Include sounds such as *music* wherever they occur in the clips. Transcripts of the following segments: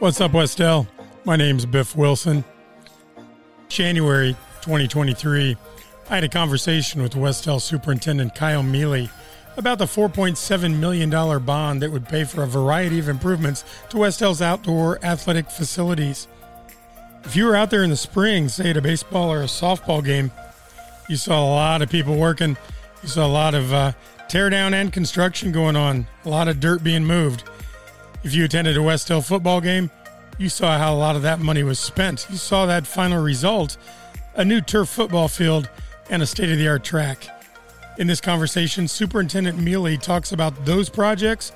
What's up, Wes-Del? My name's Biff Wilson. January 2023, I had a conversation with Wes-Del Superintendent Kyle Mealy about the $4.7 million bond that would pay for a variety of improvements to Wes-Del's outdoor athletic facilities. If you were out there in the spring, say at a baseball or a softball game, you saw a lot of people working. You saw a lot of uh, tear down and construction going on, a lot of dirt being moved. If you attended a Wes-Del football game, you saw how a lot of that money was spent. You saw that final result a new turf football field and a state of the art track. In this conversation, Superintendent Mealy talks about those projects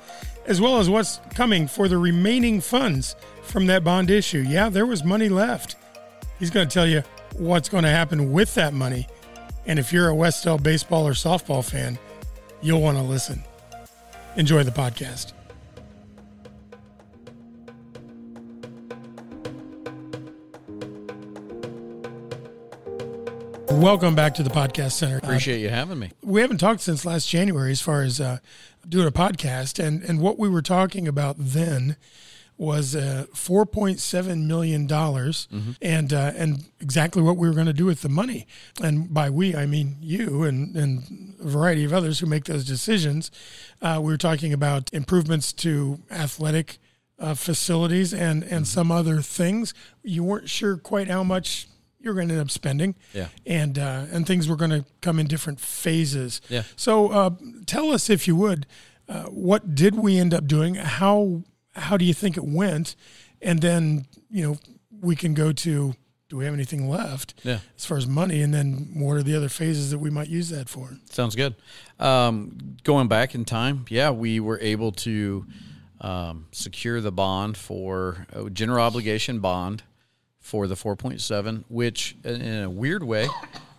as well as what's coming for the remaining funds from that bond issue. Yeah, there was money left. He's going to tell you what's going to happen with that money. And if you're a Wes-Del baseball or softball fan, you'll want to listen. Enjoy the podcast. Welcome back to the podcast center. Appreciate you having me. we haven't talked since last January as far as uh, doing a podcast, and and what we were talking about then was uh, four point seven million dollars, and uh, and exactly what we were going to do with the money. And by we, I mean you and and a variety of others who make those decisions. Uh, we were talking about improvements to athletic. Uh, facilities and and some other things you weren't sure quite how much you're going to end up spending Yeah. and uh, and things were going to come in different phases. Yeah. So uh, tell us if you would, uh, what did we end up doing? How how do you think it went? And then you know we can go to do we have anything left Yeah. as far as money, and then what are the other phases that we might use that for? Sounds good. Um, going back in time, yeah, we were able to um, secure the bond for a general obligation bond for the 4.7, which in a weird way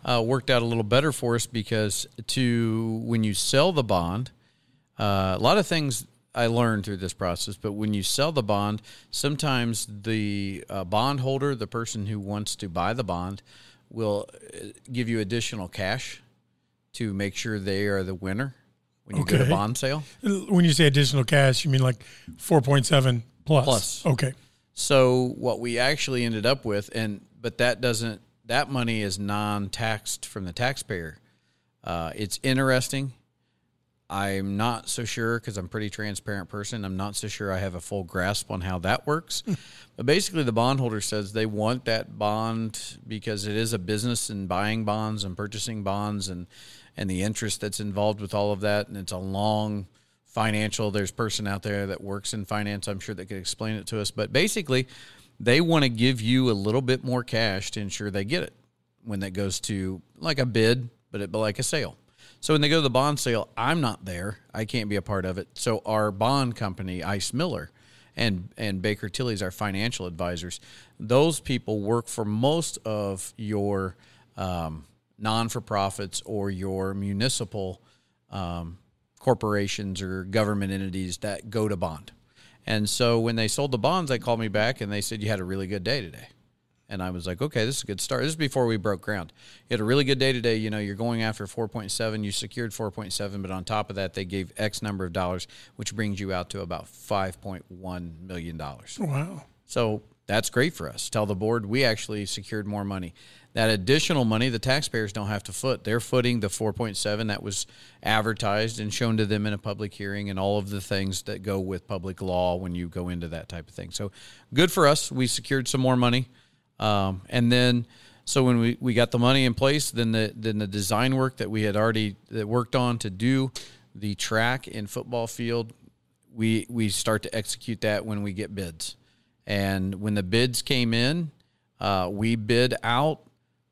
uh, worked out a little better for us because to when you sell the bond, uh, a lot of things I learned through this process, but when you sell the bond, sometimes the uh, bondholder, the person who wants to buy the bond, will uh, give you additional cash to make sure they are the winner when you go to Okay. bond sale. When you say additional cash, you mean like four point seven plus? Plus. Okay. So what we actually ended up with, and but that doesn't that money is non-taxed from the taxpayer. Uh, it's interesting. I'm not so sure because I'm a pretty transparent person. I'm not so sure I have a full grasp on how that works. *laughs* but basically, the bondholder says they want that bond because it is a business in buying bonds and purchasing bonds and and the interest that's involved with all of that. And it's a long financial. There's person out there that works in finance. I'm sure that could explain it to us. But basically, they want to give you a little bit more cash to ensure they get it when that goes to like a bid, but it but like a sale. So when they go to the bond sale, I'm not there. I can't be a part of it. So our bond company, Ice Miller, and and Baker Tilly's our financial advisors. Those people work for most of your um, non for profits or your municipal um, corporations or government entities that go to bond. And so when they sold the bonds, they called me back and they said, You had a really good day today. And I was like, Okay, this is a good start. This is before we broke ground. You had a really good day today. You know, you're going after 4.7. You secured 4.7, but on top of that, they gave X number of dollars, which brings you out to about $5.1 million. Wow. So that's great for us. Tell the board we actually secured more money. That additional money, the taxpayers don't have to foot. They're footing the 4.7 that was advertised and shown to them in a public hearing and all of the things that go with public law when you go into that type of thing. So good for us. We secured some more money. Um, and then, so when we, we got the money in place, then the then the design work that we had already that worked on to do the track and football field, we we start to execute that when we get bids. And when the bids came in, uh, we bid out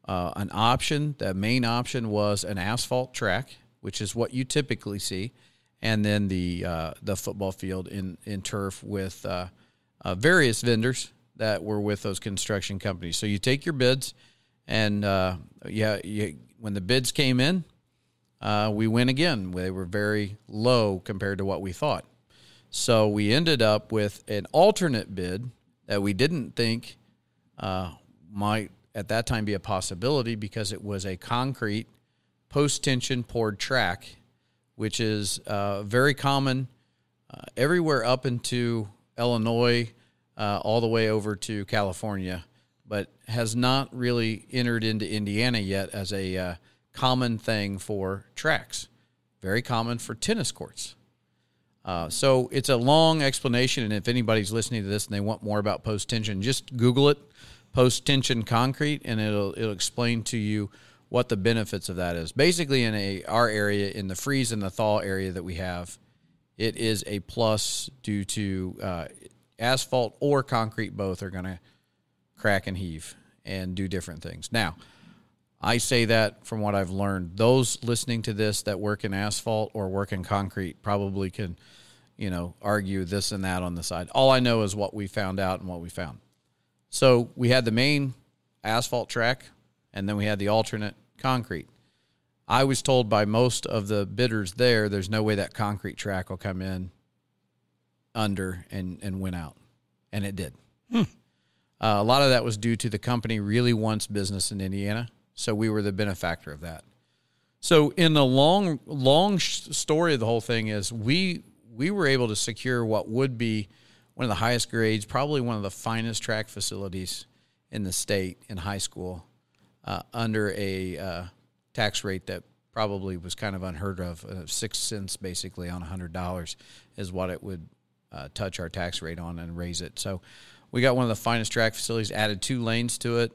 uh, an option. The main option was an asphalt track, which is what you typically see, and then the uh, the football field in in turf with uh, uh, various vendors that were with those construction companies. So you take your bids, and uh, yeah, you, when the bids came in, uh, we win again. They were very low compared to what we thought. So we ended up with an alternate bid that we didn't think might at that time be a possibility because it was a concrete post tension poured track, which is uh, very common uh, everywhere up into Illinois, uh, all the way over to California, but has not really entered into Indiana yet as a uh, common thing for tracks. Very common for tennis courts. Uh, so it's a long explanation, and if anybody's listening to this and they want more about post tension, just Google it, post tension concrete, and it'll it'll explain to you what the benefits of that is. Basically, in a our area, in the freeze and the thaw area that we have, it is a plus due to uh, asphalt or concrete. Both are going to crack and heave and do different things. Now, I say that from what I've learned. Those listening to this that work in asphalt or work in concrete probably can, you know, argue this and that on the side. All I know is what we found out and what we found. So we had the main asphalt track, and then we had the alternate concrete. I was told by most of the bidders there, there's no way that concrete track will come in under and, and win out. And it did. Hmm. Uh, a lot of that was due to the company really wants business in Indiana so we were the benefactor of that. So in the long long story of the whole thing is we we were able to secure what would be one of the highest grades, probably one of the finest track facilities in the state in high school, uh, under a uh, tax rate that probably was kind of unheard of. Uh, six cents basically on a hundred dollars is what it would uh, touch our tax rate on and raise it. So we got one of the finest track facilities. Added two lanes to it,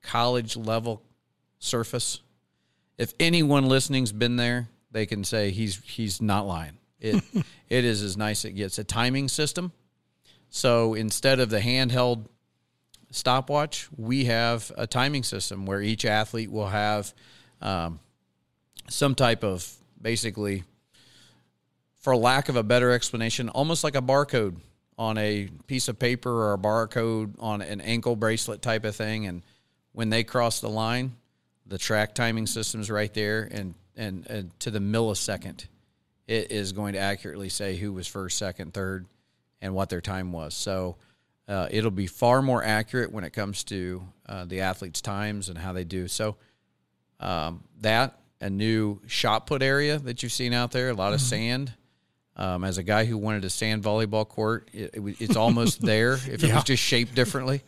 college level surface. If anyone listening's been there, they can say he's he's not lying. It *laughs* it is as nice as it gets. A timing system. So instead of the handheld stopwatch, we have a timing system where each athlete will have um, some type of basically, for lack of a better explanation, almost like a barcode on a piece of paper or a barcode on an ankle bracelet type of thing. And when they cross the line, the track timing system's right there, and, and, and to the millisecond, it is going to accurately say who was first, second, third, and what their time was. So uh, it'll be far more accurate when it comes to uh, the athletes' times and how they do. So um, that a new shot put area that you've seen out there, a lot of mm-hmm. sand. Um, as a guy who wanted a sand volleyball court, it, it, it's almost *laughs* there if it was just shaped differently.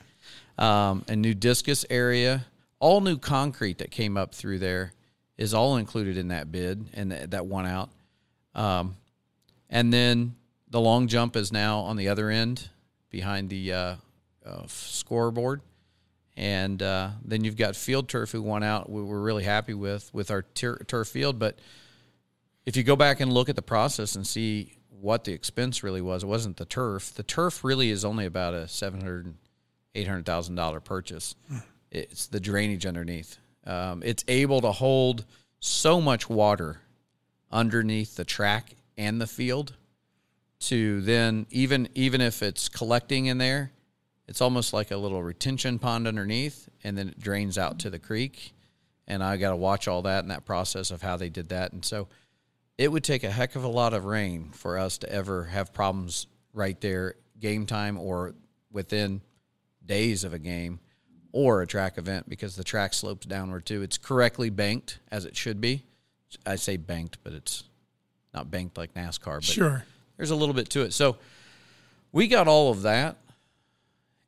Um, a new discus area all new concrete that came up through there is all included in that bid and that, that one out. Um, and then the long jump is now on the other end behind the uh, uh, scoreboard. And uh, then you've got field turf who won out. We were really happy with with our tur- turf field. But if you go back and look at the process and see what the expense really was, it wasn't the turf. The turf really is only about a seven hundred, eight hundred thousand dollar purchase. Hmm it's the drainage underneath. Um, it's able to hold so much water underneath the track and the field to then even even if it's collecting in there, it's almost like a little retention pond underneath, and then it drains out to the creek. And I got to watch all that in that process of how they did that, and so it would take a heck of a lot of rain for us to ever have problems right there game time or within days of a game or a track event because the track slopes downward too. It's correctly banked as it should be. I say banked, but it's not banked like NASCAR. But sure. There's a little bit to it. So we got all of that,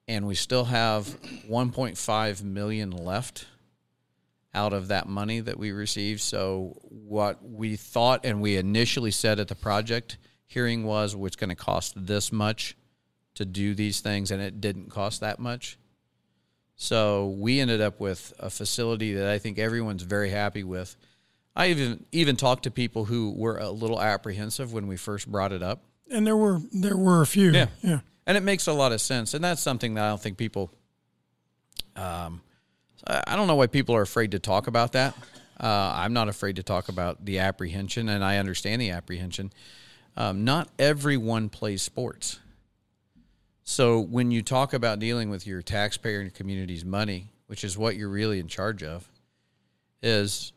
and we still have 1.5 million left out of that money that we received. So what we thought and we initially said at the project hearing was, well, it's going to cost this much to do these things, and it didn't cost that much. So we ended up with a facility that I think everyone's very happy with. I even even talked to people who were a little apprehensive when we first brought it up. And there were there were a few. Yeah. Yeah. And it makes a lot of sense. And that's something that I don't think people um I don't know why people are afraid to talk about that. Uh, I'm not afraid to talk about the apprehension, and I understand the apprehension. Um, not everyone plays sports. So when you talk about dealing with your taxpayer and your community's money, which is what you're really in charge of, is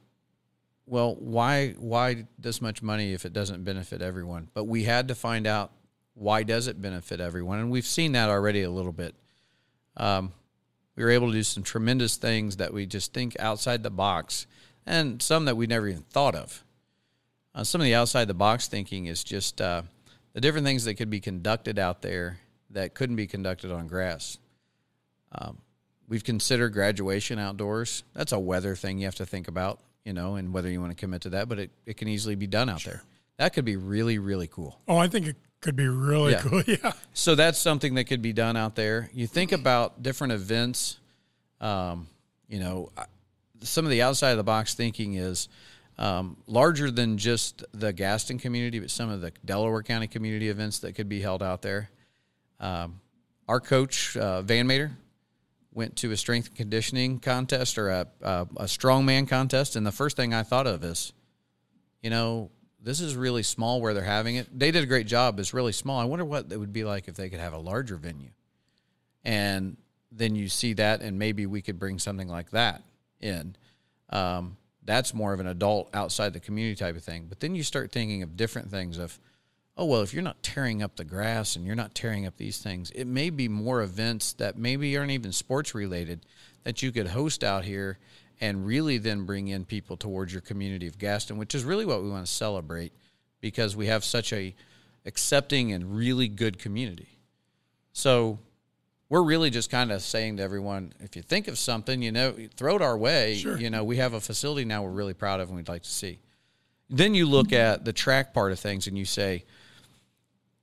well, why why this much money if it doesn't benefit everyone? But we had to find out why does it benefit everyone, and we've seen that already a little bit. Um, we were able to do some tremendous things that we just think outside the box, and some that we never even thought of. Uh, some of the outside the box thinking is just uh, the different things that could be conducted out there that couldn't be conducted on grass. Um, we've considered graduation outdoors. That's a weather thing you have to think about, you know, and whether you want to commit to that, but it, it can easily be done out there. That could be really, really cool. Oh, I think it could be really Yeah. cool. *laughs* Yeah. So that's something that could be done out there. You think about different events. Um, you know, some of the outside of the box thinking is um, larger than just the Gaston community, but some of the Delaware County community events that could be held out there. Um, our coach uh, Van Mater went to a strength and conditioning contest or a, a, a strongman contest, and the first thing I thought of is, you know, this is really small where they're having it. They did a great job. It's really small. I wonder what it would be like if they could have a larger venue. And then you see that, and maybe we could bring something like that in. Um, that's more of an adult outside the community type of thing. But then you start thinking of different things of, oh well, if you're not tearing up the grass and you're not tearing up these things, it may be more events that maybe aren't even sports related that you could host out here and really then bring in people towards your community of Gaston, which is really what we want to celebrate because we have such a accepting and really good community. So we're really just kind of saying to everyone, if you think of something, you know, throw it our way. Sure. You know, we have a facility now we're really proud of and we'd like to see. Then you look mm-hmm. at the track part of things and you say,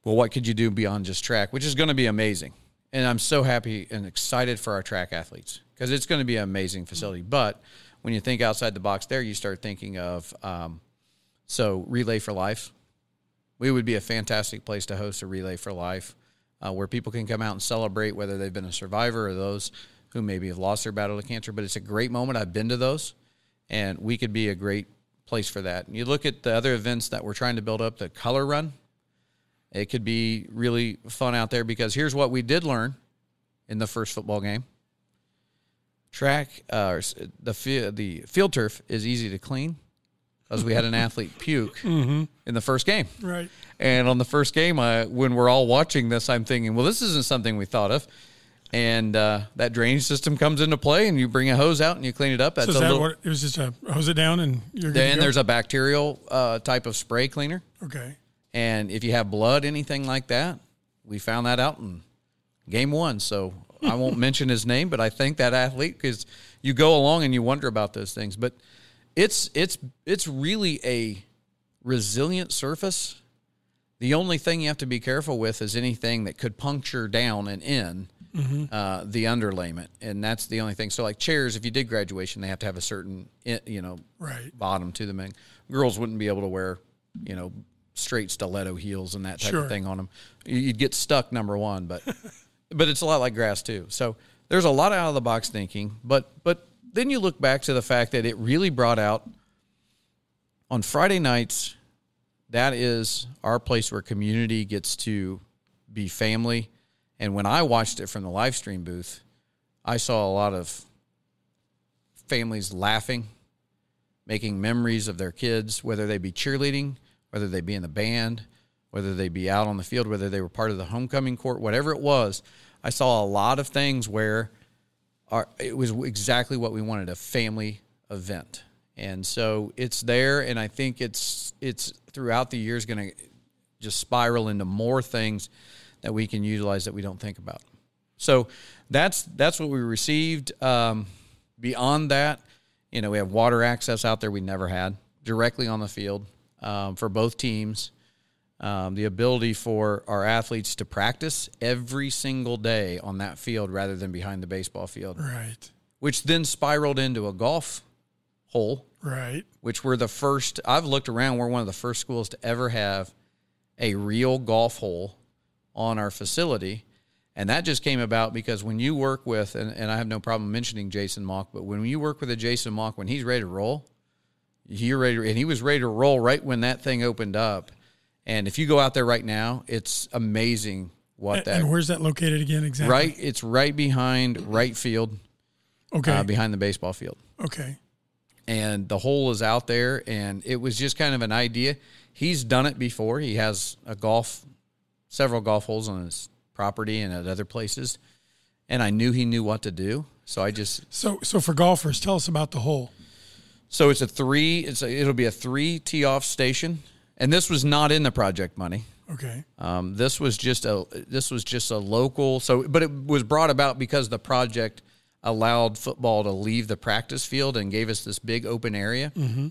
well, what could you do beyond just track, which is going to be amazing. And I'm so happy and excited for our track athletes because it's going to be an amazing facility. But when you think outside the box there, you start thinking of, um, so Relay for Life. We would be a fantastic place to host a Relay for Life uh, where people can come out and celebrate whether they've been a survivor or those who maybe have lost their battle to cancer. But it's a great moment. I've been to those, and we could be a great place for that. And you look at the other events that we're trying to build up, the color run. It could be really fun out there because here's what we did learn in the first football game. Track, uh, the the field turf is easy to clean because we had an athlete puke *laughs* in the first game. Right. And on the first game, I, when we're all watching this, I'm thinking, well, this isn't something we thought of. And uh, that drainage system comes into play, and you bring a hose out and you clean it up. That's So that little. what it was just a hose it down and you're then there's a bacterial uh, type of spray cleaner, Okay. And if you have blood, anything like that, we found that out in game one. So I won't *laughs* mention his name, but I think that athlete because you go along and you wonder about those things. But it's it's it's really a resilient surface. The only thing you have to be careful with is anything that could puncture down and in uh, the underlayment, and that's the only thing. So, like chairs, if you did graduation, they have to have a certain, you know, Right. bottom to them. And girls wouldn't be able to wear, you know, straight stiletto heels and that type Sure. of thing on them. You'd get stuck, number one. But *laughs* but it's a lot like grass too. So there's a lot of out of the box thinking. But but then you look back to the fact that it really brought out on Friday nights. That is our place where community gets to be family. And when I watched it from the live stream booth, I saw a lot of families laughing, making memories of their kids, whether they be cheerleading, whether they be in the band, whether they be out on the field, whether they were part of the homecoming court, whatever it was. I saw a lot of things where our, it was exactly what we wanted a family event. And so it's there, and I think it's it's throughout the years going to just spiral into more things that we can utilize that we don't think about. So that's that's what we received. Um, beyond that, you know, we have water access out there we never had directly on the field um, for both teams. Um, the ability for our athletes to practice every single day on that field rather than behind the baseball field, Right. which then spiraled into a golf hole Right. which we're the first. I've looked around. We're one of the first schools to ever have a real golf hole on our facility. And that just came about because when you work with, and, and I have no problem mentioning Jason Mock, but when you work with a Jason Mock, when he's ready to roll, you're ready, and he was ready to roll right when that thing opened up. And if you go out there right now, it's amazing what And, that and where's that located again exactly? right. It's right behind right field, Okay. uh, behind the baseball field okay. and the hole is out there and it was just kind of an idea he's done it before he has a golf several golf holes on his property and at other places and i knew he knew what to do so i just So so for golfers, tell us about the hole. So it's a three it's a, it'll be a three tee off station and this was not in the project money Okay. Um, this was just a this was just a local so but it was brought about because the project allowed football to leave the practice field and gave us this big open area. Mm-hmm.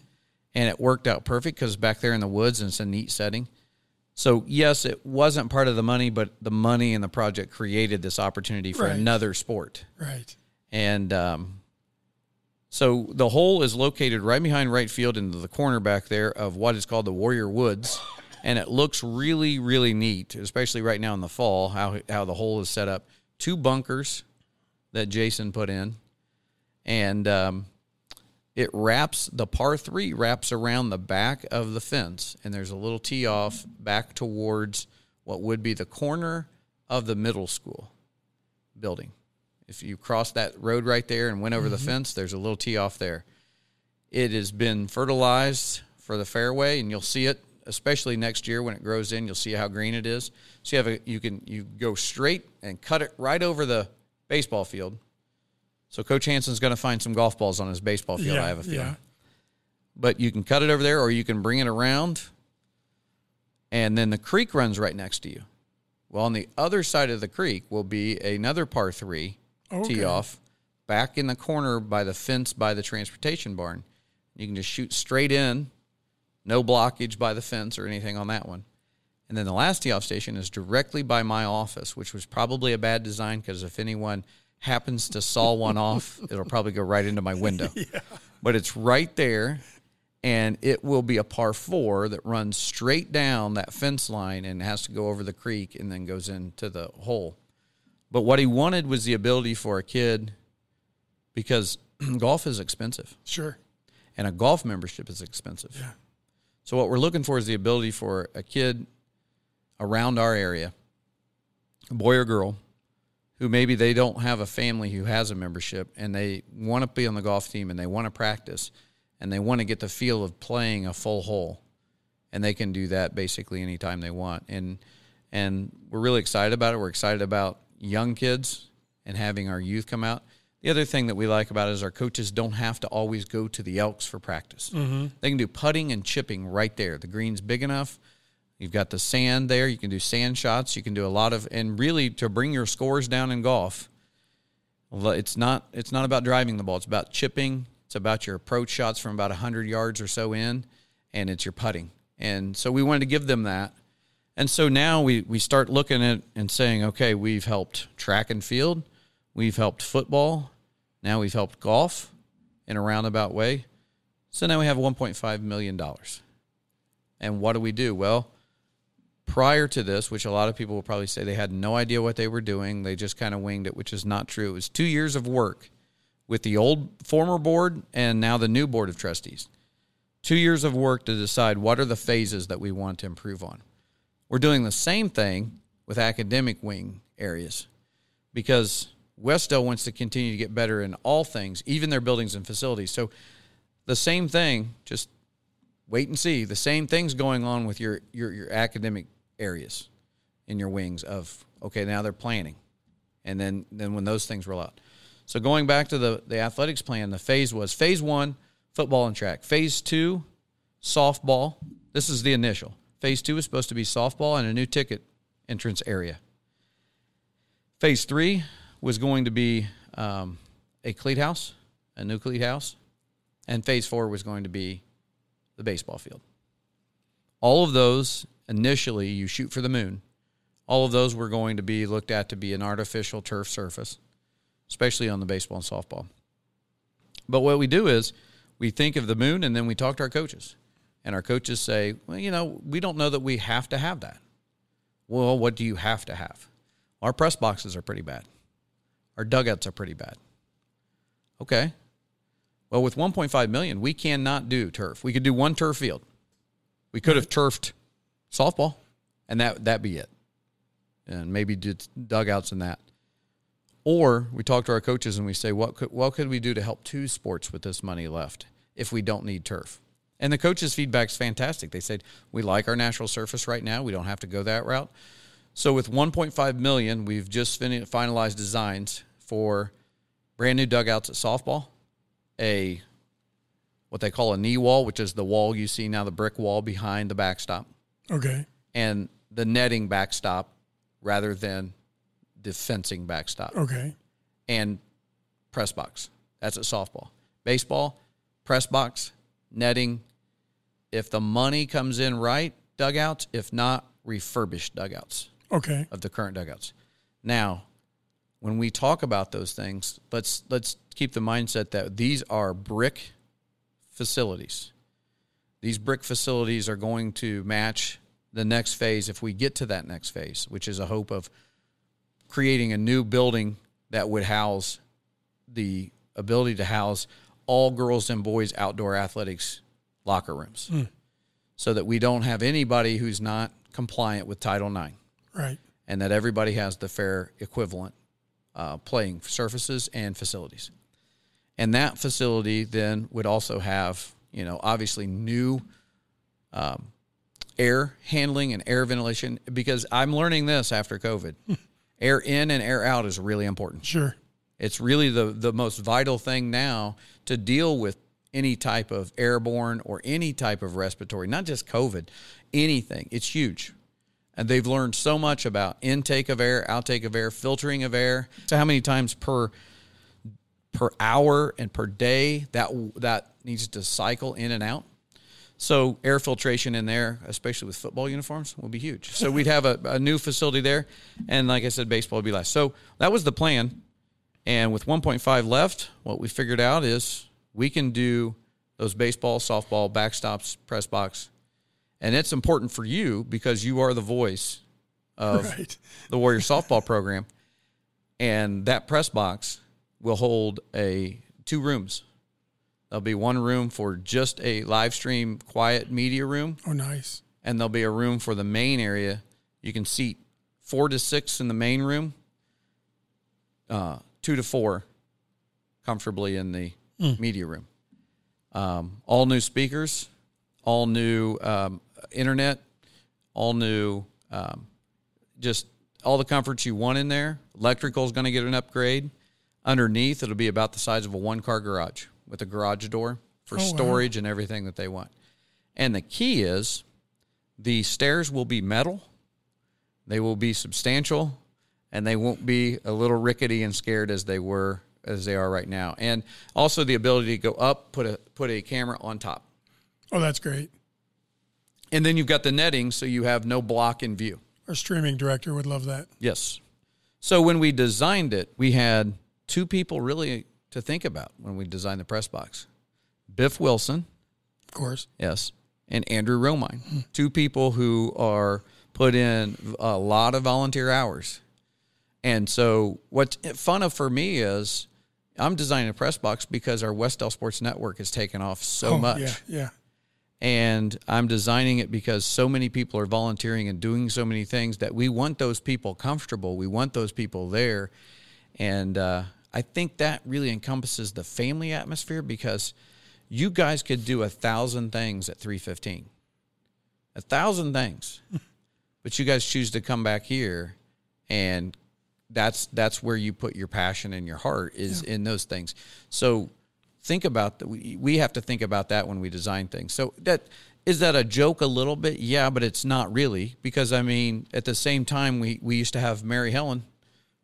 And it worked out perfect because back there in the woods and it's a neat setting. So yes, it wasn't part of the money, but the money and the project created this opportunity for Right. another sport. Right. And um, so the hole is located right behind right field into the corner back there of what is called the Warrior Woods. And it looks really, really neat, especially right now in the fall, how, how the hole is set up. Two bunkers that Jason put in. And um, it wraps, the par three wraps around the back of the fence. And there's a little tee off back towards what would be the corner of the middle school building. If you cross that road right there and went over the mm-hmm. fence, there's a little tee off there. It has been fertilized for the fairway, and you'll see it, especially next year when it grows in. You'll see how green it is. So you have a you can you go straight and cut it right over the baseball field. So Coach Hanson's going to find some golf balls on his baseball field. yeah. I have a feeling yeah. but you can cut it over there or you can bring it around and then the creek runs right next to you well on the other side of the creek will be another par three Okay. tee off back in the corner by the fence by the transportation barn you can just shoot straight in no blockage by the fence or anything on that one and then the last tee off station is directly by my office which was probably a bad design because if anyone happens to saw one off *laughs* it'll probably go right into my window *laughs* Yeah. but it's right there and it will be a par four that runs straight down that fence line and has to go over the creek and then goes into the hole. But what he wanted was the ability for a kid because *clears throat* golf is expensive Sure. and a golf membership is expensive. Yeah. So what we're looking for is the ability for a kid around our area, a boy or girl, who maybe they don't have a family who has a membership and they want to be on the golf team and they want to practice and they want to get the feel of playing a full hole. And they can do that basically anytime they want. And and we're really excited about it. We're excited about young kids and having our youth come out. The other thing that we like about it is our coaches don't have to always go to the Elks for practice. Mm-hmm. They can do putting and chipping right there. The green's big enough. You've got the sand there. You can do sand shots. You can do a lot of, and really to bring your scores down in golf. It's not. It's not about driving the ball. It's about chipping. It's about your approach shots from about hundred yards or so in, and it's your putting. And so we wanted to give them that. And so now we we start looking at and saying, okay, we've helped track and field, we've helped football, now we've helped golf in a roundabout way. So now we have 1.5 million dollars. And what do we do? Well, prior to this, which a lot of people will probably say they had no idea what they were doing, they just kind of winged it, which is not true. It was two years of work with the old former board and now the new board of trustees. Two years of work to decide what are the phases that we want to improve on. We're doing the same thing with academic wing areas because Wes-Del wants to continue to get better in all things, even their buildings and facilities. So the same thing, just wait and see. The same thing's going on with your your, your academic areas in your wings of okay, now they're planning. And then then when those things roll out. So going back to the, the athletics plan, the phase was phase one, football and track. Phase two, softball. This is the initial. Phase two is supposed to be softball and a new ticket entrance area. Phase three was going to be um, a cleat house, a new cleat house, and phase four was going to be the baseball field. All of those initially, you shoot for the moon. All of those were going to be looked at to be an artificial turf surface, especially on the baseball and softball. But what we do is we think of the moon and then we talk to our coaches. And our coaches say, well, you know, we don't know that we have to have that. Well, what do you have to have? Our press boxes are pretty bad. Our dugouts are pretty bad. Okay. Well, with 1.5 million, we cannot do turf. We could do one turf field. We could have turfed softball, and that that be it, and maybe did dugouts and that. Or we talk to our coaches and we say, what could what could we do to help two sports with this money left if we don't need turf? And the coaches' feedback is fantastic. They said we like our natural surface right now. We don't have to go that route. So with 1.5 million, we've just fin- finalized designs for brand new dugouts at softball, a what they call a knee wall, which is the wall you see now, the brick wall behind the backstop, Okay. and the netting backstop rather than the fencing backstop Okay. and press box. That's at softball. Baseball, press box, netting. If the money comes in right, dugouts. If not, refurbished dugouts Okay. of the current dugouts. Now, when we talk about those things, let's let's keep the mindset that these are brick facilities. These brick facilities are going to match the next phase if we get to that next phase, which is a hope of creating a new building that would house the ability to house all girls and boys outdoor athletics locker rooms. So that we don't have anybody who's not compliant with Title IX Right. and that everybody has the fair equivalent uh, playing surfaces and facilities. And that facility then would also have, you know, obviously new um, air handling and air ventilation because I'm learning this after COVID. air in and air out is really important. Sure. It's really the the most vital thing now to deal with any type of airborne or any type of respiratory, not just COVID, anything. It's huge. And they've learned so much about intake of air, outtake of air, filtering of air. So how many times per per hour and per day that that needs to cycle in and out. So air filtration in there, especially with football uniforms, will be huge. So we'd have a, a new facility there, and like I said, baseball would be last. So that was the plan. And with 1.5 left, what we figured out is we can do those baseball, softball, backstops, press box, and it's important for you because you are the voice of *laughs* Right. the Warrior softball program, and that press box will hold a two rooms. There'll be one room for just a live stream quiet media room, Oh, nice. and there'll be a room for the main area. You can seat four to six in the main room, uh, two to four comfortably in the media room. Um, all new speakers, all new um, internet, all new, um, just all the comforts you want in there. Electrical is going to get an upgrade. Underneath, it'll be about the size of a one car garage with a garage door for Oh, wow. storage and everything that they want. And the key is the stairs will be metal, they will be substantial, and they won't be a little rickety and scared as they were as they are right now. And also the ability to go up, put a put a camera on top. Oh, that's great. And then you've got the netting so you have no block in view. Our streaming director would love that. Yes. So when we designed it, we had two people really to think about when we designed the press box. Biff Wilson, Of course. yes, and Andrew Romine. Two people who are put in a lot of volunteer hours. And so what's fun for me is I'm designing a press box because our Wes-Del Sports Network has taken off so oh, much Yeah. Yeah. and I'm designing it because so many people are volunteering and doing so many things that we want those people comfortable. We want those people there, and uh, I think that really encompasses the family atmosphere because you guys could do a thousand things at 315, a thousand things, *laughs* but you guys choose to come back here, and that's that's where you put your passion and your heart is in those things. So think about that. We, we have to think about that when we design things. So that is that a joke a little bit? Yeah, but it's not really because I mean, at the same time, we, we used to have Mary Helen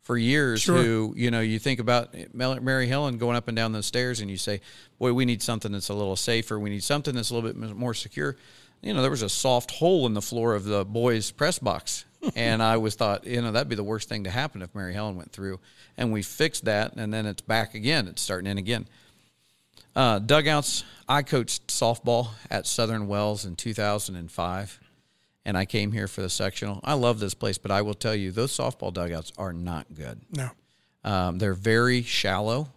for years Sure. who, you know, you think about Mary Helen going up and down those stairs and you say, boy, we need something that's a little safer. We need something that's a little bit more secure. You know, there was a soft hole in the floor of the boys' press box. *laughs* and I was thought, you know, that'd be the worst thing to happen if Mary Helen went through. And we fixed that, and then it's back again. It's starting in again. Uh, dugouts. I coached softball at Southern Wells in 2005, and I came here for the sectional. I love this place, but I will tell you, those softball dugouts are not good. No. Um, they're very shallow,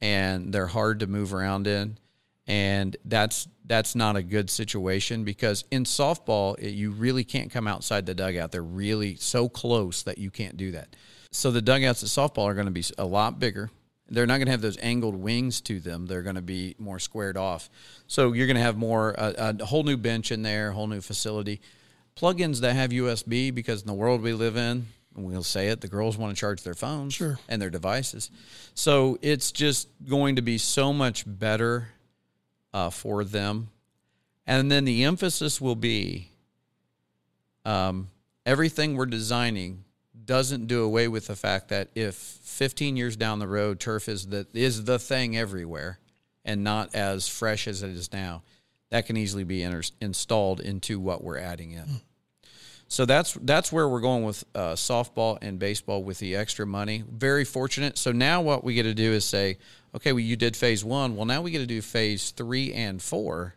and they're hard to move around in, and that's that's not a good situation because in softball it, you really can't come outside the dugout. They're really so close that you can't do that. So the dugouts at softball are going to be a lot bigger. They're not going to have those angled wings to them. They're going to be more squared off. So you're going to have more a, a whole new bench in there, a whole new facility. Plugins that have USB because in the world we live in, and we'll say it, the girls want to charge their phones Sure. and their devices. So it's just going to be so much better uh, for them. And then the emphasis will be um, everything we're designing doesn't do away with the fact that if 15 years down the road turf is the is the thing everywhere and not as fresh as it is now that can easily be inter- installed into what we're adding in so that's that's where we're going with uh, softball and baseball with the extra money. Very fortunate. So now what we get to do is say okay well you did phase one. Well now we get to do phase three and four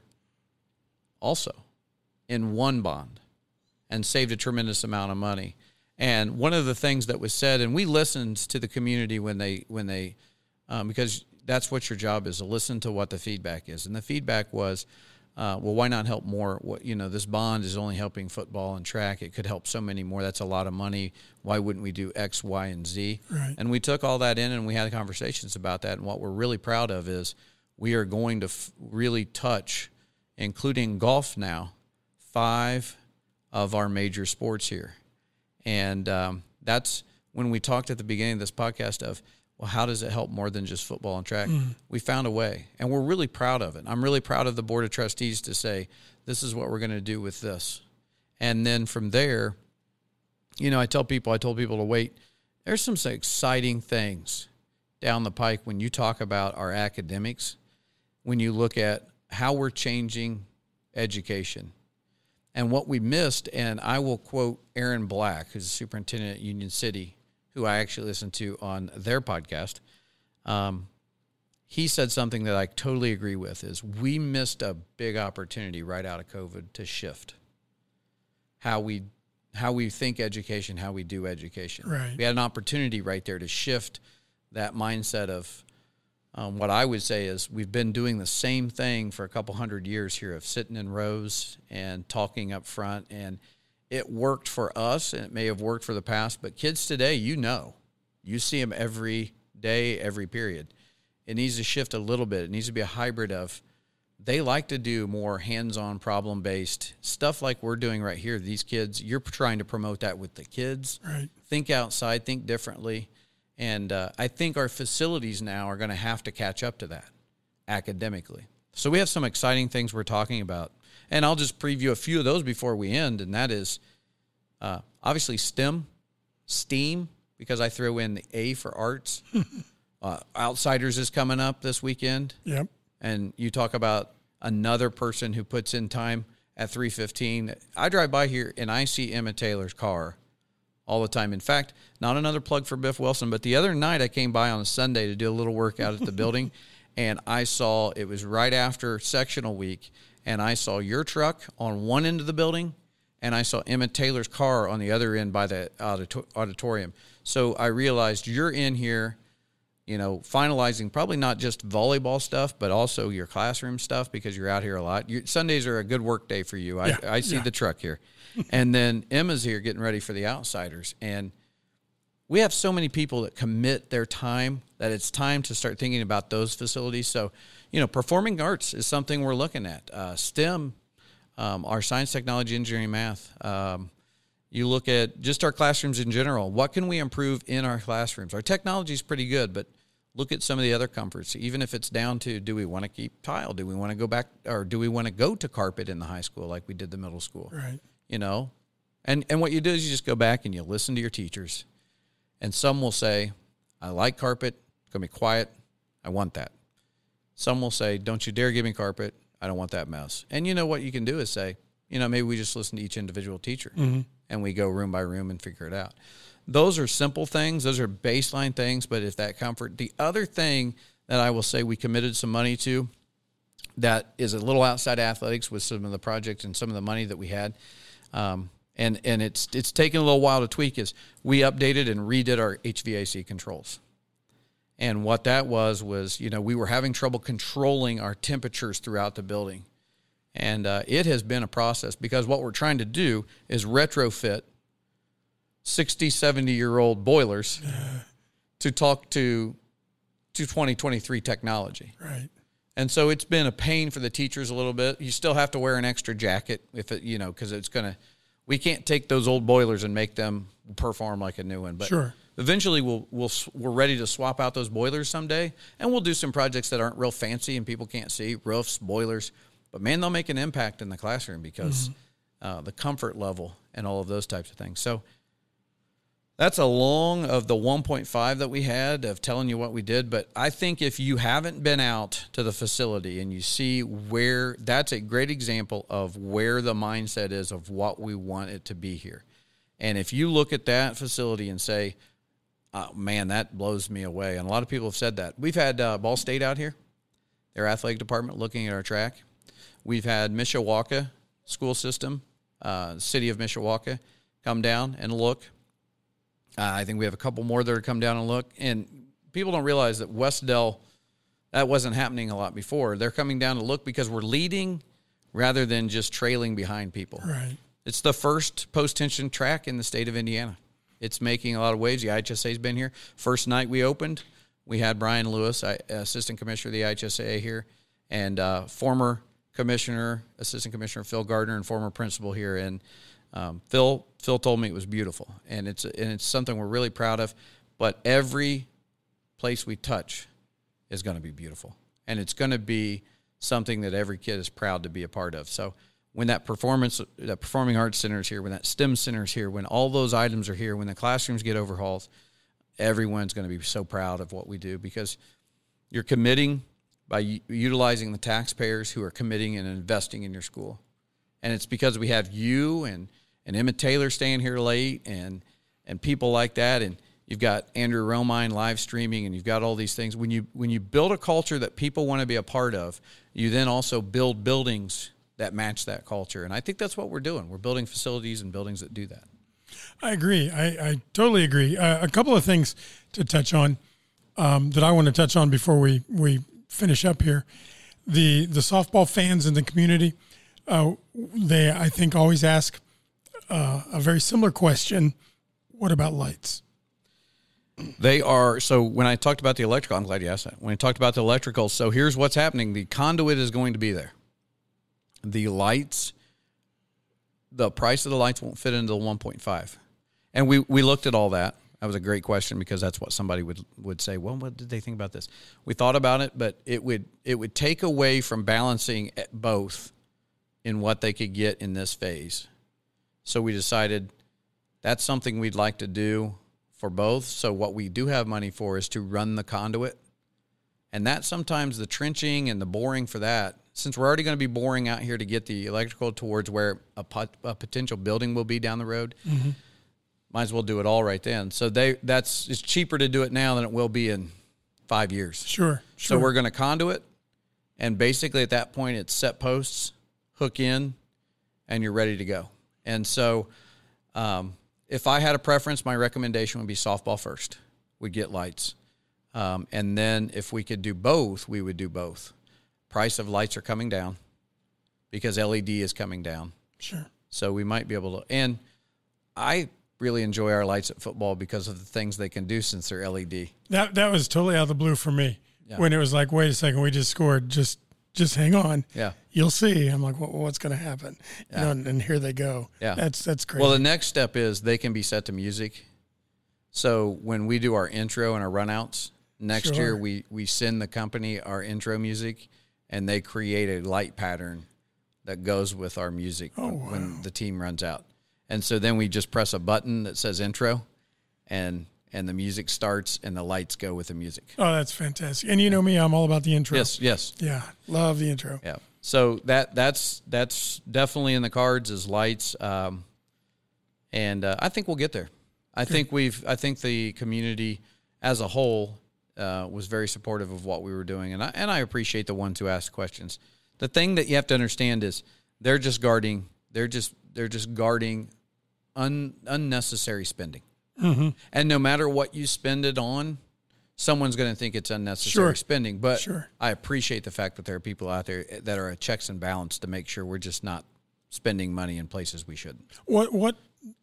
also in one bond and saved a tremendous amount of money. And one of the things that was said, and we listened to the community when they when they um, because that's what your job is to listen to what the feedback is, and the feedback was. Uh, well, why not help more? What you know, this bond is only helping football and track. It could help so many more. That's a lot of money. Why wouldn't we do X, Y, and Z? Right. And we took all that in, and we had conversations about that. And what we're really proud of is we are going to f- really touch, including golf now, five of our major sports here. And um, that's when we talked at the beginning of this podcast of, well, how does it help more than just football and track? Mm. We found a way, and we're really proud of it. I'm really proud of the board of trustees to say, this is what we're going to do with this. And then from there, you know, I tell people, I told people to wait. There's some exciting things down the pike when you talk about our academics, when you look at how we're changing education and what we missed, and I will quote Aaron Black, who's a superintendent at Union City, who I actually listened to on their podcast. Um, he said something that I totally agree with is we missed a big opportunity right out of COVID to shift how we how we think education, how we do education. Right. We had an opportunity right there to shift that mindset of um, what I would say is we've been doing the same thing for a couple hundred years here of sitting in rows and talking up front. And it worked for us and it may have worked for the past, but kids today, you know, you see them every day, every period. It needs to shift a little bit. It needs to be a hybrid of they like to do more hands-on problem-based stuff like we're doing right here. These kids, you're trying to promote that with the kids. Right. Think outside, think differently. And uh, I think our facilities now are going to have to catch up to that academically. So we have some exciting things we're talking about. And I'll just preview a few of those before we end. And that is uh, obviously STEM, STEAM, because I throw in the A for arts. *laughs* uh, Outsiders is coming up this weekend. Yep. And you talk about another person who puts in time at 315. I drive by here and I see Emma Taylor's car all the time. In fact, not another plug for Biff Wilson, but the other night I came by on a Sunday to do a little workout at the *laughs* building, and I saw it was right after sectional week, and I saw your truck on one end of the building, and I saw Emma Taylor's car on the other end by the auditorium. So I realized you're in here you know, finalizing probably not just volleyball stuff, but also your classroom stuff because you're out here a lot. Sundays are a good work day for you. I, I see yeah. the truck here. *laughs* and then Emma's here getting ready for the outsiders. And we have so many people that commit their time that it's time to start thinking about those facilities. So, you know, performing arts is something we're looking at. Uh, STEM, um, our science, technology, engineering, math. Um, you look at just our classrooms in general. What can we improve in our classrooms? Our technology is pretty good, but look at some of the other comforts. Even if it's down to do we want to keep tile? Do we want to go back or do we want to go to carpet in the high school like we did the middle school? Right. You know? And and what you do is you just go back and you listen to your teachers. And some will say, I like carpet, it's gonna be quiet, I want that. Some will say, Don't you dare give me carpet, I don't want that mess. And you know what you can do is say, you know, maybe we just listen to each individual teacher mm-hmm. and we go room by room and figure it out. Those are simple things, those are baseline things, but if that comfort. The other thing that I will say we committed some money to that is a little outside athletics with some of the projects and some of the money that we had. Um, and, and it's it's taken a little while to tweak is we updated and redid our HVAC controls. And what that was was, you know, we were having trouble controlling our temperatures throughout the building. And uh, it has been a process because what we're trying to do is retrofit 60, 70 year old boilers *laughs* to talk to, to 2023 technology. Right. And so it's been a pain for the teachers a little bit. You still have to wear an extra jacket if it, you know, because it's going to, we can't take those old boilers and make them perform like a new one. But sure. Eventually we'll, we'll, we're ready to swap out those boilers someday. And we'll do some projects that aren't real fancy and people can't see roofs, boilers. But man, they'll make an impact in the classroom because mm-hmm. uh, the comfort level and all of those types of things. So that's a long of the 1.5 that we had of telling you what we did. But I think if you haven't been out to the facility and you see where that's a great example of where the mindset is of what we want it to be here. And if you look at that facility and say, oh, man, that blows me away. And a lot of people have said that. We've had uh, Ball State out here, their athletic department looking at our track. We've had Mishawaka school system, uh, city of Mishawaka, come down and look. Uh, I think we have a couple more that are come down and look. And people don't realize that Wes-Del, that wasn't happening a lot before. They're coming down to look because we're leading rather than just trailing behind people. Right. It's the first post tension track in the state of Indiana. It's making a lot of waves. The IHSA's been here. First night we opened, we had Brian Lewis, assistant commissioner of the IHSA here, and uh, former commissioner, assistant commissioner Phil Gardner, and former principal here. And um, Phil Phil told me it was beautiful, and it's and it's something we're really proud of. But every place we touch is going to be beautiful, and it's going to be something that every kid is proud to be a part of. So when that performance, that performing arts center is here, when that STEM center is here, when all those items are here, when the classrooms get overhauled, everyone's going to be so proud of what we do because you're committing by u- utilizing the taxpayers who are committing and investing in your school. And it's because we have you and, and Emma Taylor staying here late and, and people like that. And you've got Andrew Romine live streaming and you've got all these things. When you, when you build a culture that people want to be a part of, you then also build buildings that match that culture. And I think that's what we're doing. We're building facilities and buildings that do that. I agree. I, I totally agree. Uh, a couple of things to touch on um, that I want to touch on before we, we finish up here. The the softball fans in the community, uh, they I think always ask uh, a very similar question: What about lights? They are so. When I talked about the electrical, I'm glad you asked that. When I talked about the electrical, so here's what's happening: the conduit is going to be there the lights, the price of the lights won't fit into the 1.5. And we, we looked at all that. That was a great question because that's what somebody would, would say. Well, what did they think about this? We thought about it, but it would it would take away from balancing both in what they could get in this phase. So we decided that's something we'd like to do for both. So what we do have money for is to run the conduit. And that sometimes the trenching and the boring for that since we're already going to be boring out here to get the electrical towards where a, pot, a potential building will be down the road, mm-hmm. might as well do it all right then. So they that's it's cheaper to do it now than it will be in five years. Sure. sure. So we're going to conduit, and basically at that point it's set posts, hook in, and you're ready to go. And so, um, if I had a preference, my recommendation would be softball first. We get lights, um, and then if we could do both, we would do both price of lights are coming down because LED is coming down. Sure. So we might be able to. And I really enjoy our lights at football because of the things they can do since they're LED. That that was totally out of the blue for me yeah. when it was like, wait a second, we just scored. Just just hang on. Yeah. You'll see. I'm like, well, what's going to happen? Yeah. You know, and, and, here they go. Yeah. That's that's great. Well, the next step is they can be set to music. So when we do our intro and our runouts next sure. year, we we send the company our intro music and they create a light pattern that goes with our music oh, when, wow. when the team runs out. And so then we just press a button that says intro and and the music starts and the lights go with the music. Oh, that's fantastic. And you know me, I'm all about the intro. Yes, yes. Yeah, love the intro. Yeah. So that that's that's definitely in the cards as lights um, and uh, I think we'll get there. I Good. think we've I think the community as a whole uh, was very supportive of what we were doing, and I and I appreciate the ones who asked questions. The thing that you have to understand is they're just guarding. They're just they're just guarding un, unnecessary spending. Mm-hmm. And no matter what you spend it on, someone's going to think it's unnecessary sure. spending. But sure. I appreciate the fact that there are people out there that are a checks and balance to make sure we're just not spending money in places we shouldn't. What what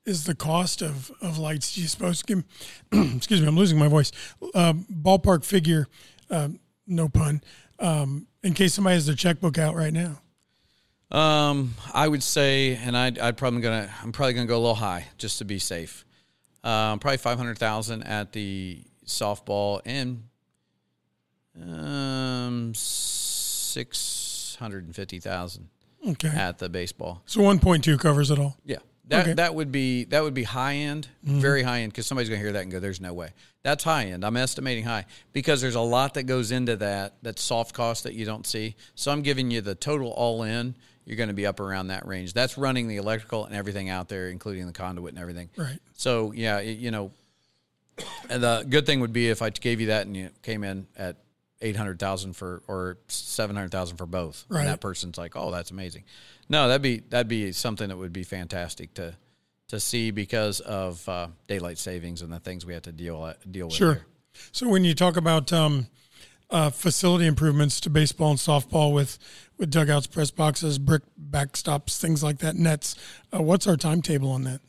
is the cost of, of lights? Do you suppose? Give, *clears throat* excuse me, I'm losing my voice. Uh, ballpark figure, uh, no pun. Um, in case somebody has their checkbook out right now. Um, I would say, and I'd, I'd probably gonna, I'm probably gonna go a little high just to be safe. Um, probably five hundred thousand at the softball and um six hundred and fifty thousand okay. at the baseball. So one point two covers it all. Yeah, That Okay. that would be that would be high end, mm-hmm. very high end, because somebody's going to hear that and go, "There's no way." That's high end. I'm estimating high because there's a lot that goes into that. That's soft cost that you don't see. So I'm giving you the total all in. You're going to be up around that range. That's running the electrical and everything out there, including the conduit and everything. Right. So yeah, it, you know, and the good thing would be if I gave you that and you came in at eight hundred thousand for or seven hundred thousand for both, Right. and that person's like, "Oh, that's amazing." No, that'd be that'd be something that would be fantastic to to see because of uh, daylight savings and the things we have to deal deal with. Sure. there. So when you talk about um, uh, facility improvements to baseball and softball with with dugouts, press boxes, brick backstops, things like that, nets, uh, what's our timetable on that?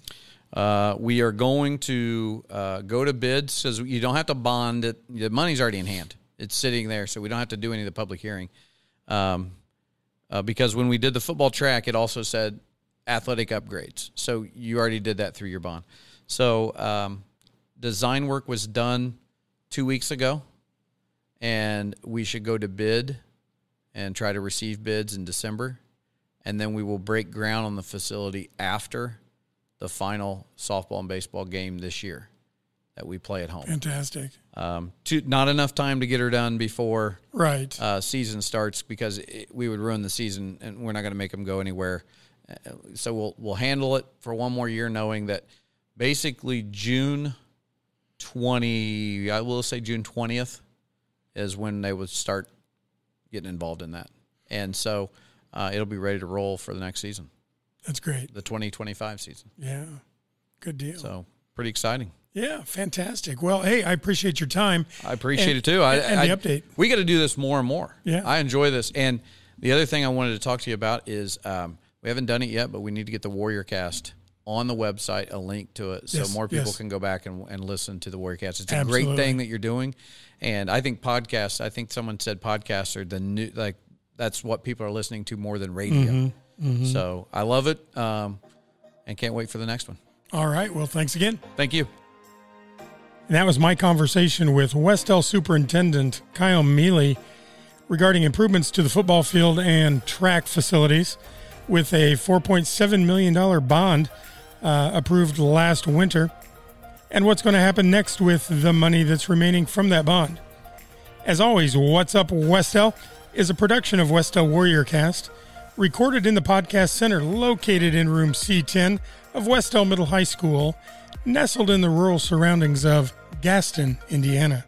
Uh, we are going to uh, go to bids because you don't have to bond it. The money's already in hand. It's sitting there, so we don't have to do any of the public hearing. Um, uh, because when we did the football track, it also said athletic upgrades. So you already did that through your bond. So um, design work was done two weeks ago, and we should go to bid and try to receive bids in December, and then we will break ground on the facility after the final softball and baseball game this year that we play at home. Fantastic. Um, to, not enough time to get her done before Right. uh, season starts because it, we would ruin the season and we're not going to make them go anywhere. Uh, So we'll we'll handle it for one more year, knowing that basically June twenty, I will say June twentieth, is when they would start getting involved in that, and so uh, it'll be ready to roll for the next season, That's great. the twenty twenty five season. Yeah. Good deal. So pretty exciting. Yeah. Fantastic. Well, hey, I appreciate your time. I appreciate And- it too. I, and I- the update. We got to do this more and more. Yeah. I enjoy this. And the other thing I wanted to talk to you about is um, we haven't done it yet, but we need to get the Warrior Cast on the website, a link to it, so Yes, more people yes. can go back and, and listen to the Warrior Cast. It's a Absolutely. great thing that you're doing, and I think podcasts. I think someone said podcasts are the new like that's what people are listening to more than radio. Mm-hmm. So I love it, um, and can't wait for the next one. All right. Well, thanks again. Thank you. And that was my conversation with Wes-Del Superintendent Kyle Mealy regarding improvements to the football field and track facilities with a $4.7 million bond uh, approved last winter and what's going to happen next with the money that's remaining from that bond. As always, What's Up Wes-Del is a production of Wes-Del Warrior Cast, recorded in the Podcast Center located in room C10 of Wes-Del Middle High School, nestled in the rural surroundings of Gaston, Indiana.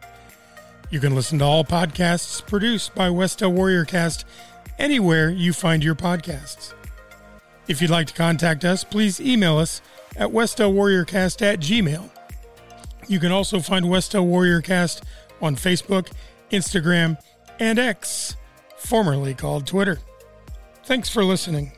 You can listen to all podcasts produced by Wes-Del Warrior Cast anywhere you find your podcasts. If you'd like to contact us, please email us at westelwarriorcast at gmail. You can also find Wes-Del Warrior Cast on Facebook, Instagram, and X, formerly called Twitter. Thanks for listening.